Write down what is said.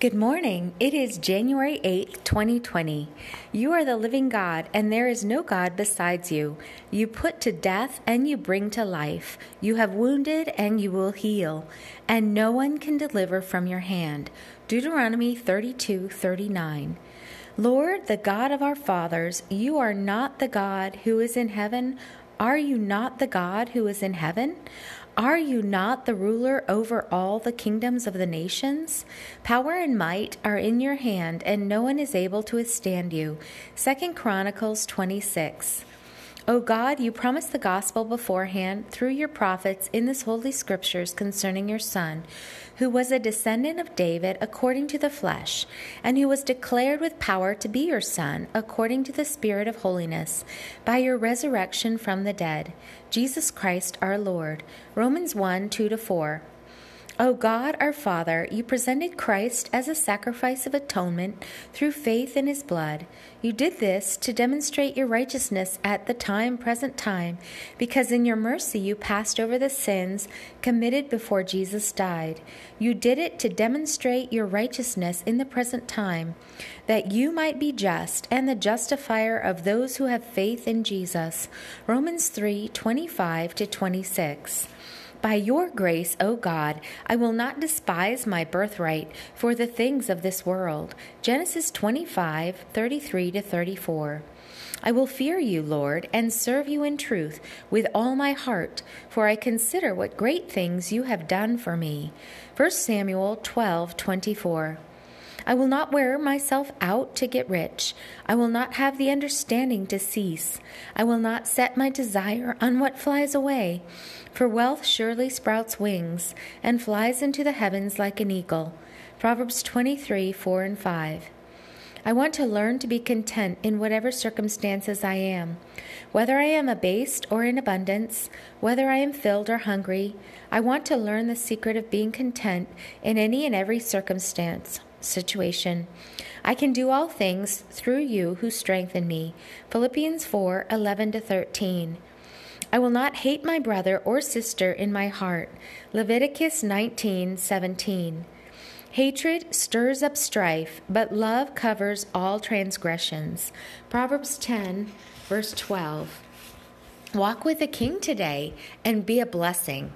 Good morning. It is January 8th, 2020. You are the living God, and there is no God besides you. You put to death, and you bring to life. You have wounded, and you will heal, and no one can deliver from your hand. Deuteronomy 32 39. Lord, the God of our fathers, you are not the God who is in heaven. Are you not the God who is in heaven? Are you not the ruler over all the kingdoms of the nations? Power and might are in your hand, and no one is able to withstand you. Second Chronicles 26. O God, you promised the gospel beforehand through your prophets in this holy scriptures concerning your Son, who was a descendant of David according to the flesh, and who was declared with power to be your Son according to the Spirit of holiness, by your resurrection from the dead, Jesus Christ our Lord. Romans 1 2 4. O God, our Father, you presented Christ as a sacrifice of atonement through faith in his blood. You did this to demonstrate your righteousness at the time, present time, because in your mercy you passed over the sins committed before Jesus died. You did it to demonstrate your righteousness in the present time, that you might be just and the justifier of those who have faith in Jesus. Romans 3 25 to 26. By your grace, O God, I will not despise my birthright for the things of this world. Genesis 25, 33 to 34. I will fear you, Lord, and serve you in truth with all my heart, for I consider what great things you have done for me. 1 Samuel 12, 24. I will not wear myself out to get rich. I will not have the understanding to cease. I will not set my desire on what flies away. For wealth surely sprouts wings and flies into the heavens like an eagle. Proverbs 23 4 and 5. I want to learn to be content in whatever circumstances I am. Whether I am abased or in abundance, whether I am filled or hungry, I want to learn the secret of being content in any and every circumstance situation. I can do all things through you who strengthen me. Philippians 4 11 to 13. I will not hate my brother or sister in my heart. Leviticus 19 17. Hatred stirs up strife, but love covers all transgressions. Proverbs 10, verse 12. Walk with the king today and be a blessing.